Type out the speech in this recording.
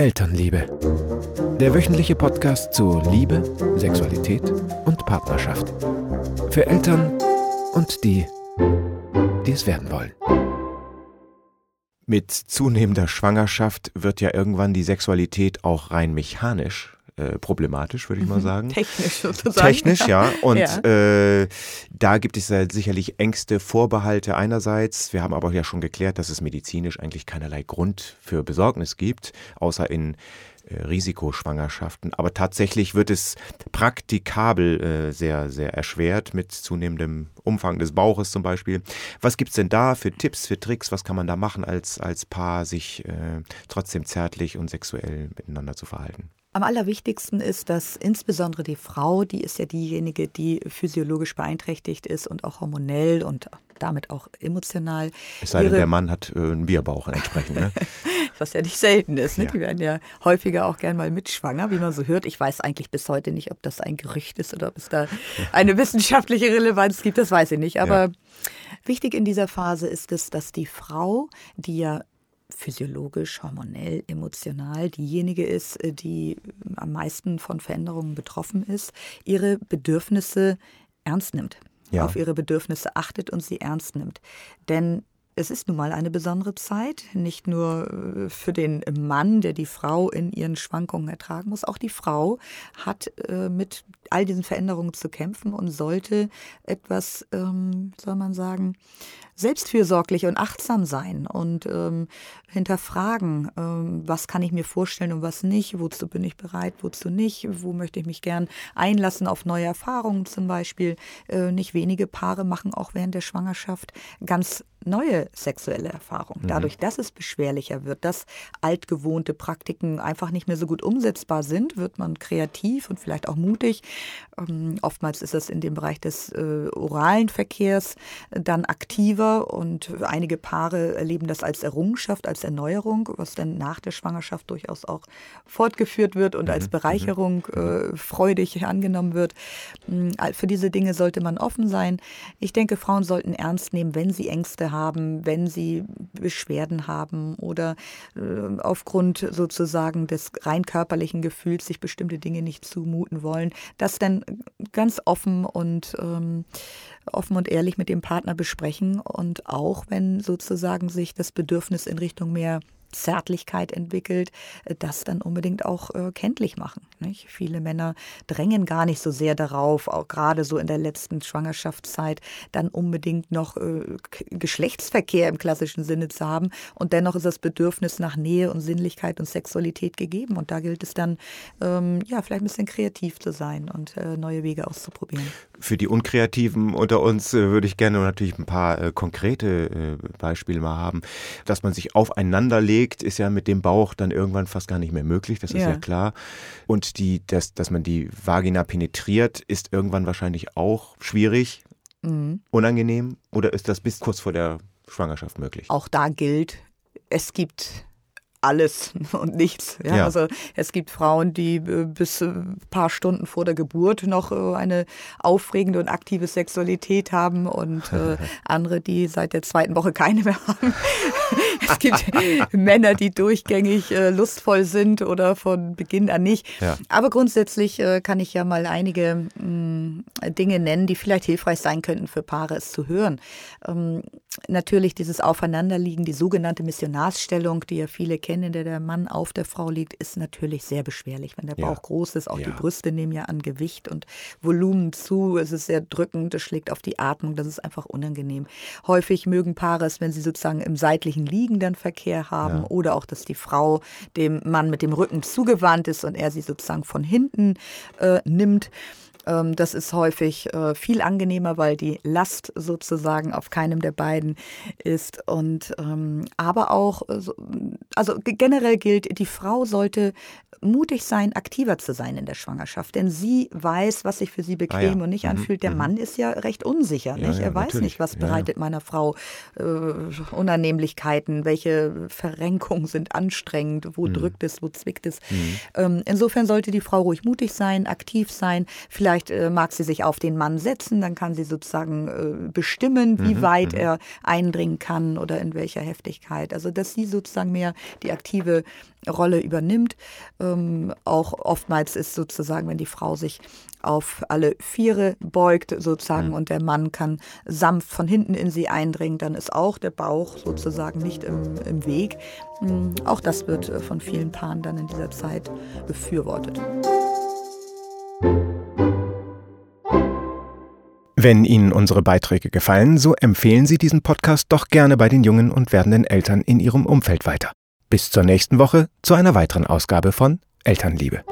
Elternliebe. Der wöchentliche Podcast zu Liebe, Sexualität und Partnerschaft. Für Eltern und die, die es werden wollen. Mit zunehmender Schwangerschaft wird ja irgendwann die Sexualität auch rein mechanisch äh, problematisch, würde ich mal mhm. sagen. Technisch sozusagen. Technisch, ja. Und ja. Äh, da gibt es ja sicherlich Ängste, Vorbehalte einerseits. Wir haben aber ja schon geklärt, dass es medizinisch eigentlich keinerlei Grund für Besorgnis gibt, außer in äh, Risikoschwangerschaften. Aber tatsächlich wird es praktikabel äh, sehr, sehr erschwert mit zunehmendem Umfang des Bauches zum Beispiel. Was gibt es denn da für Tipps, für Tricks? Was kann man da machen als, als Paar, sich äh, trotzdem zärtlich und sexuell miteinander zu verhalten? Am allerwichtigsten ist, dass insbesondere die Frau, die ist ja diejenige, die physiologisch beeinträchtigt ist und auch hormonell und damit auch emotional. Es sei denn, der Mann hat äh, einen Bierbauch entsprechend. Ne? Was ja nicht selten ist. Ne? Ja. Die werden ja häufiger auch gern mal mitschwanger, wie man so hört. Ich weiß eigentlich bis heute nicht, ob das ein Gerücht ist oder ob es da eine wissenschaftliche Relevanz gibt. Das weiß ich nicht. Aber ja. wichtig in dieser Phase ist es, dass die Frau, die ja physiologisch, hormonell, emotional diejenige ist, äh, die am meisten von Veränderungen betroffen ist, ihre Bedürfnisse ernst nimmt. Ja. Auf ihre Bedürfnisse achtet und sie ernst nimmt. Denn es ist nun mal eine besondere Zeit, nicht nur äh, für den Mann, der die Frau in ihren Schwankungen ertragen muss, auch die Frau hat äh, mit all diesen Veränderungen zu kämpfen und sollte etwas, ähm, soll man sagen, selbstfürsorglich und achtsam sein und ähm, hinterfragen, ähm, was kann ich mir vorstellen und was nicht, wozu bin ich bereit, wozu nicht, wo möchte ich mich gern einlassen auf neue Erfahrungen zum Beispiel. Äh, nicht wenige Paare machen auch während der Schwangerschaft ganz neue sexuelle Erfahrungen. Mhm. Dadurch, dass es beschwerlicher wird, dass altgewohnte Praktiken einfach nicht mehr so gut umsetzbar sind, wird man kreativ und vielleicht auch mutig. Ähm, oftmals ist es in dem Bereich des äh, oralen Verkehrs dann aktiver und einige Paare erleben das als Errungenschaft, als Erneuerung, was dann nach der Schwangerschaft durchaus auch fortgeführt wird und mhm. als Bereicherung mhm. äh, freudig angenommen wird. Mm, für diese Dinge sollte man offen sein. Ich denke, Frauen sollten ernst nehmen, wenn sie Ängste haben, wenn sie Beschwerden haben oder äh, aufgrund sozusagen des rein körperlichen Gefühls sich bestimmte Dinge nicht zumuten wollen, das dann ganz offen und ähm, offen und ehrlich mit dem Partner besprechen und auch wenn sozusagen sich das Bedürfnis in Richtung mehr Zärtlichkeit entwickelt, äh, das dann unbedingt auch äh, kenntlich machen. Nicht? Viele Männer drängen gar nicht so sehr darauf, auch gerade so in der letzten Schwangerschaftszeit, dann unbedingt noch äh, Geschlechtsverkehr im klassischen Sinne zu haben. Und dennoch ist das Bedürfnis nach Nähe und Sinnlichkeit und Sexualität gegeben. Und da gilt es dann, ähm, ja, vielleicht ein bisschen kreativ zu sein und äh, neue Wege auszuprobieren. Für die Unkreativen unter uns äh, würde ich gerne natürlich ein paar äh, konkrete Beispiele mal haben, dass man sich aufeinander legt bewegt, ist ja mit dem Bauch dann irgendwann fast gar nicht mehr möglich, das ist ja, ja klar. Und die, dass, dass man die Vagina penetriert, ist irgendwann wahrscheinlich auch schwierig, mhm. unangenehm. Oder ist das bis kurz vor der Schwangerschaft möglich? Auch da gilt, es gibt alles und nichts. Ja? ja? Also es gibt Frauen, die äh, bis ein äh, paar Stunden vor der Geburt noch äh, eine aufregende und aktive Sexualität haben und andere, die seit der zweiten Woche keine mehr haben. es gibt Männer, die durchgängig äh, lustvoll sind oder von Beginn an nicht. Ja. Aber grundsätzlich äh, kann ich ja mal einige mh, mm, Dinge nennen, die vielleicht hilfreich sein könnten für Paare, es zu hören. Ähm, natürlich dieses Aufeinanderliegen, die sogenannte Missionarsstellung, die ja viele kennen, in der der Mann auf der Frau liegt, ist natürlich sehr beschwerlich. Wenn der Bauch ja. groß ist, auch ja. die Brüste nehmen ja an Gewicht und Volumen zu. Es ist sehr drückend, es schlägt auf die Atmung, das ist einfach unangenehm. Häufig mögen Paare es, wenn sie sozusagen im seitlichen liegenden Verkehr haben ja. oder auch, dass die Frau dem Mann mit dem Rücken zugewandt ist und er sie sozusagen von hinten äh, nimmt. Ähm, das ist häufig äh, viel angenehmer, weil die Last sozusagen auf keinem der beiden ist. Und ähm, aber auch, äh, also generell gilt, die Frau sollte mutig sein, aktiver zu sein in der Schwangerschaft. Denn sie weiß, was sich für sie bequem ah, ja. und nicht mhm. anfühlt. Der mhm. Mann ist ja recht unsicher. Ja, nicht? Er ja, weiß natürlich. nicht, was bereitet meiner Frau äh, Unannehmlichkeiten, welche Verrenkungen sind anstrengend, wo mhm. drückt es, wo zwickt es. Mhm. Ähm, insofern sollte die Frau ruhig mutig sein, aktiv sein, vielleicht Vielleicht äh, mag sie sich auf den Mann setzen, dann kann sie sozusagen äh, bestimmen, wie mhm, weit mhm. er eindringen kann oder in welcher Heftigkeit. Also dass sie sozusagen mehr die aktive Rolle übernimmt. Ähm, auch oftmals ist sozusagen, wenn die Frau sich auf alle Viere beugt sozusagen mhm. und der Mann kann sanft von hinten in sie eindringen, dann ist auch der Bauch sozusagen nicht im, im Weg. Mhm. Auch das wird äh, von vielen Paaren dann in dieser Zeit befürwortet. Wenn Ihnen unsere Beiträge gefallen, so empfehlen Sie diesen Podcast doch gerne bei den jungen und werdenden Eltern in Ihrem Umfeld weiter. Bis zur nächsten Woche zu einer weiteren Ausgabe von Elternliebe.